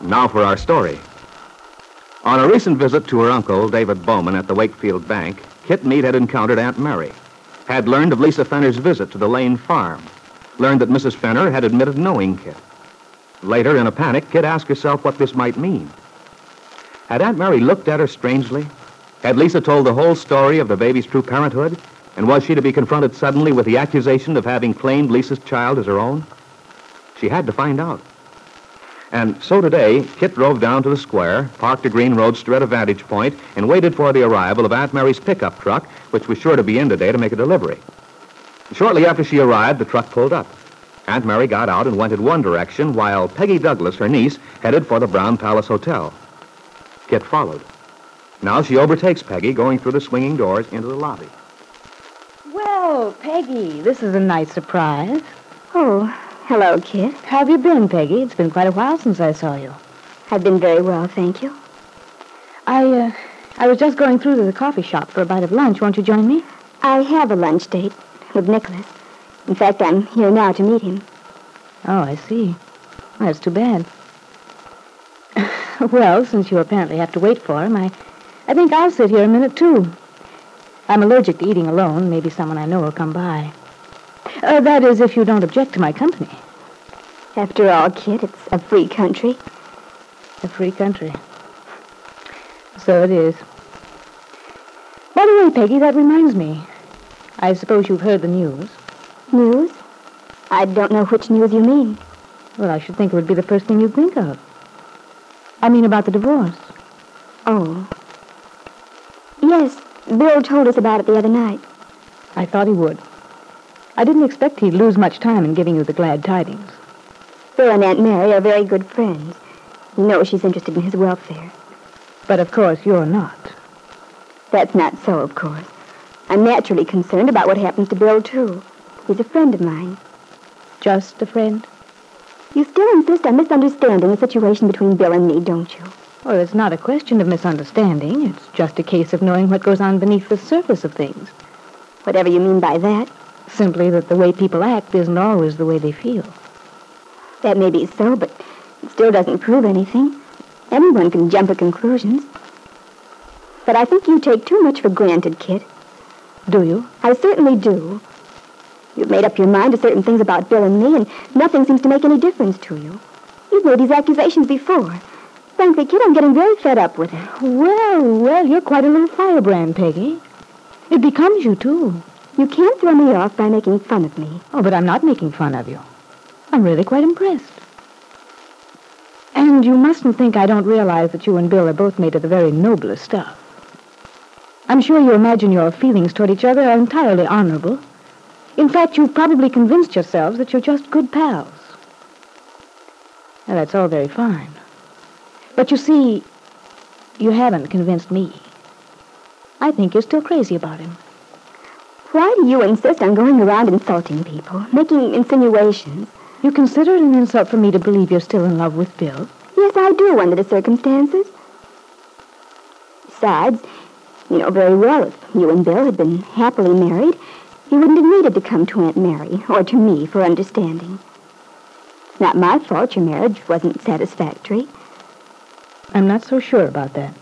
Now for our story. On a recent visit to her uncle, David Bowman, at the Wakefield Bank, Kit Mead had encountered Aunt Mary, had learned of Lisa Fenner's visit to the Lane farm, learned that Mrs. Fenner had admitted knowing Kit. Later, in a panic, Kit asked herself what this might mean. Had Aunt Mary looked at her strangely? Had Lisa told the whole story of the baby's true parenthood? And was she to be confronted suddenly with the accusation of having claimed Lisa's child as her own? She had to find out. And so today, Kit drove down to the square, parked a green roadster at a vantage point, and waited for the arrival of Aunt Mary's pickup truck, which was sure to be in today to make a delivery. Shortly after she arrived, the truck pulled up. Aunt Mary got out and went in one direction, while Peggy Douglas, her niece, headed for the Brown Palace Hotel. Kit followed. Now she overtakes Peggy, going through the swinging doors into the lobby. Well, Peggy, this is a nice surprise. Oh, hello, Kit. How have you been, Peggy? It's been quite a while since I saw you. I've been very well, thank you. I, uh, I was just going through to the coffee shop for a bite of lunch. Won't you join me? I have a lunch date with Nicholas. In fact, I'm here now to meet him. Oh, I see. Well, that's too bad. well, since you apparently have to wait for him, I, I think I'll sit here a minute, too. I'm allergic to eating alone. Maybe someone I know will come by. Uh, that is, if you don't object to my company. After all, Kit, it's a free country. A free country. So it is. By the way, Peggy, that reminds me. I suppose you've heard the news. News? I don't know which news you mean. Well, I should think it would be the first thing you'd think of. I mean about the divorce. Oh. Yes, Bill told us about it the other night. I thought he would. I didn't expect he'd lose much time in giving you the glad tidings. Bill and Aunt Mary are very good friends. You know she's interested in his welfare. But of course you're not. That's not so, of course. I'm naturally concerned about what happens to Bill, too. He's a friend of mine. Just a friend? You still insist on misunderstanding the situation between Bill and me, don't you? Well, it's not a question of misunderstanding. It's just a case of knowing what goes on beneath the surface of things. Whatever you mean by that. Simply that the way people act isn't always the way they feel. That may be so, but it still doesn't prove anything. Anyone can jump at conclusions. But I think you take too much for granted, Kit. Do you? I certainly do. You've made up your mind to certain things about Bill and me, and nothing seems to make any difference to you. You've made these accusations before. Frankly, Kit, I'm getting very fed up with it. Well, well, you're quite a little firebrand, Peggy. It becomes you, too. You can't throw me off by making fun of me. Oh, but I'm not making fun of you. I'm really quite impressed. And you mustn't think I don't realize that you and Bill are both made of the very noblest stuff. I'm sure you imagine your feelings toward each other are entirely honorable. In fact, you've probably convinced yourselves that you're just good pals. Now, that's all very fine. But you see, you haven't convinced me. I think you're still crazy about him. Why do you insist on going around insulting people, making insinuations? You consider it an insult for me to believe you're still in love with Bill? Yes, I do, under the circumstances. Besides, you know very well if you and Bill had been happily married, you wouldn't have needed to come to Aunt Mary or to me for understanding. Not my fault your marriage wasn't satisfactory. I'm not so sure about that.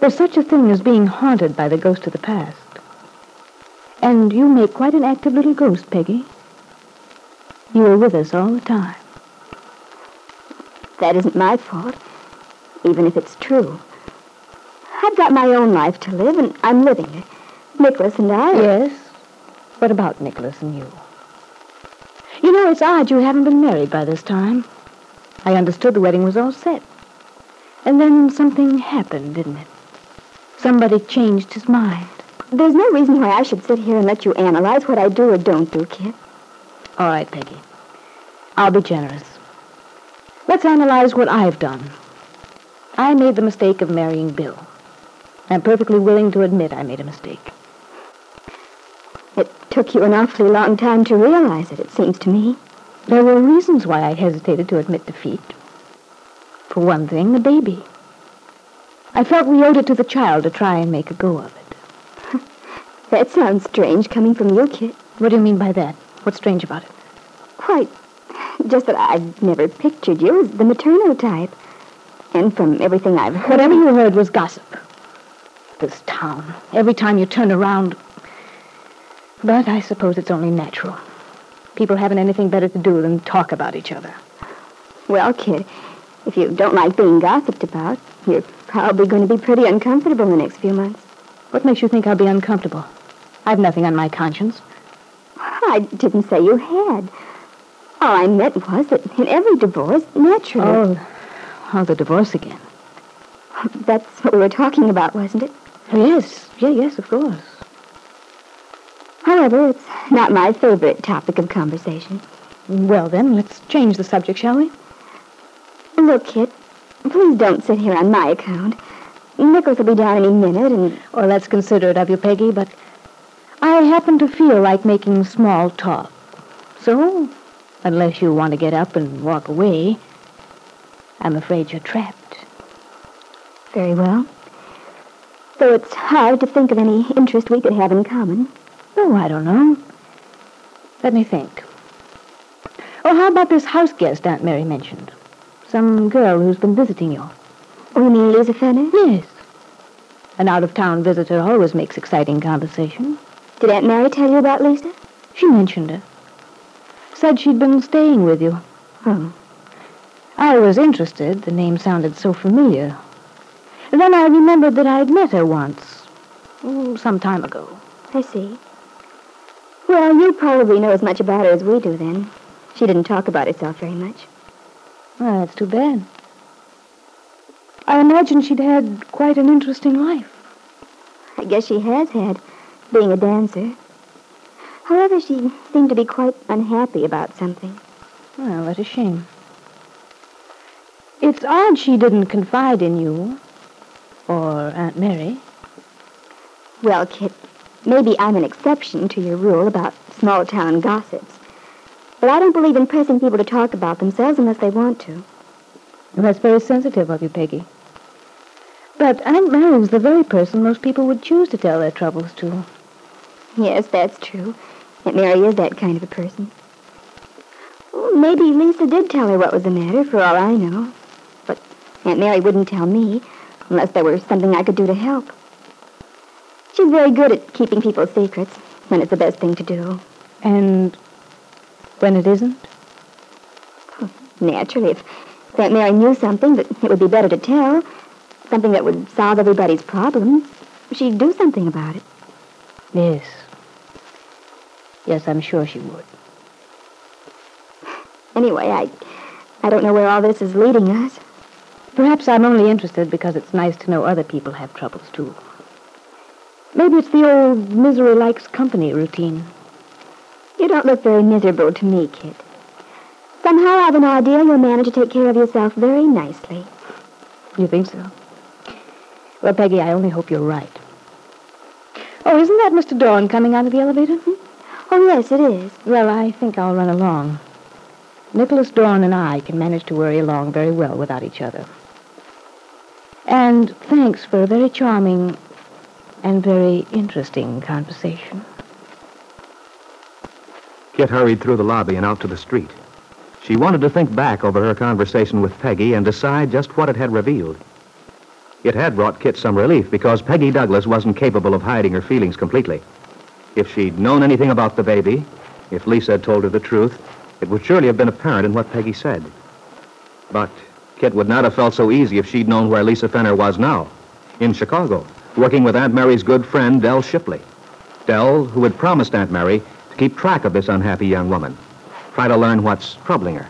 There's such a thing as being haunted by the ghost of the past. And you make quite an active little ghost, Peggy. You were with us all the time. That isn't my fault, even if it's true. I've got my own life to live, and I'm living it. Nicholas and I... Yes? What about Nicholas and you? You know, it's odd you haven't been married by this time. I understood the wedding was all set. And then something happened, didn't it? Somebody changed his mind. There's no reason why I should sit here and let you analyze what I do or don't do, Kit. All right, Peggy. I'll be generous. Let's analyze what I've done. I made the mistake of marrying Bill. I'm perfectly willing to admit I made a mistake. It took you an awfully long time to realize it, it seems to me. There were reasons why I hesitated to admit defeat. For one thing, the baby. I felt we owed it to the child to try and make a go of it. That sounds strange coming from you, Kit. What do you mean by that? What's strange about it? Quite. Just that I've never pictured you as the maternal type. And from everything I've heard... Whatever you heard was gossip. This town. Every time you turn around... But I suppose it's only natural. People haven't anything better to do than talk about each other. Well, Kit, if you don't like being gossiped about, you're probably going to be pretty uncomfortable in the next few months. What makes you think I'll be uncomfortable? I've nothing on my conscience. I didn't say you had. All I meant was that in every divorce, naturally... Oh, oh, the divorce again. That's what we were talking about, wasn't it? Oh, yes. Yeah, yes, of course. However, it's not my favorite topic of conversation. Well, then, let's change the subject, shall we? Look, Kit, please don't sit here on my account. Nicholas will be down any minute, and... Well, that's considerate of you, Peggy, but I happen to feel like making small talk. So, unless you want to get up and walk away, I'm afraid you're trapped. Very well. Though it's hard to think of any interest we could have in common. Oh, I don't know. Let me think. Oh, how about this house guest Aunt Mary mentioned? Some girl who's been visiting you. Oh, you mean Lisa Fenner? Yes. An out-of-town visitor always makes exciting conversation. Did Aunt Mary tell you about Lisa? She mentioned her. Said she'd been staying with you. Oh. I was interested. The name sounded so familiar. Then I remembered that I'd met her once. Oh, some time ago. I see. Well, you probably know as much about her as we do, then. She didn't talk about herself very much. Well, that's too bad. I imagine she'd had quite an interesting life. I guess she has had, being a dancer. However, she seemed to be quite unhappy about something. Well, what a shame. It's odd she didn't confide in you. Or Aunt Mary. Well, Kit, maybe I'm an exception to your rule about small-town gossips. But I don't believe in pressing people to talk about themselves unless they want to. Well, that's very sensitive of you, Peggy. But Aunt Mary Mary's the very person most people would choose to tell their troubles to. Yes, that's true. Aunt Mary is that kind of a person. Maybe Lisa did tell her what was the matter, for all I know. But Aunt Mary wouldn't tell me, unless there were something I could do to help. She's very good at keeping people's secrets, when it's the best thing to do. And when it isn't? Oh, naturally, if Aunt Mary knew something that it would be better to tell, something that would solve everybody's problems, she'd do something about it. Yes. Yes, I'm sure she would. Anyway, I, I don't know where all this is leading us. Perhaps I'm only interested because it's nice to know other people have troubles, too. Maybe it's the old misery likes company routine. You don't look very miserable to me, Kit. Somehow I've an idea you'll manage to take care of yourself very nicely. You think so? Well, Peggy, I only hope you're right. Oh, isn't that Mr. Dorn coming out of the elevator? Hmm? Oh, yes, it is. Well, I think I'll run along. Nicholas Dorn and I can manage to worry along very well without each other. And thanks for a very charming and very interesting conversation. Kit hurried through the lobby and out to the street. She wanted to think back over her conversation with Peggy and decide just what it had revealed. It had brought Kit some relief because Peggy Douglas wasn't capable of hiding her feelings completely. If she'd known anything about the baby, if Lisa had told her the truth, it would surely have been apparent in what Peggy said. But Kit would not have felt so easy if she'd known where Lisa Fenner was now, in Chicago, working with Aunt Mary's good friend, Dell Shipley. Dell, who had promised Aunt Mary to keep track of this unhappy young woman, try to learn what's troubling her.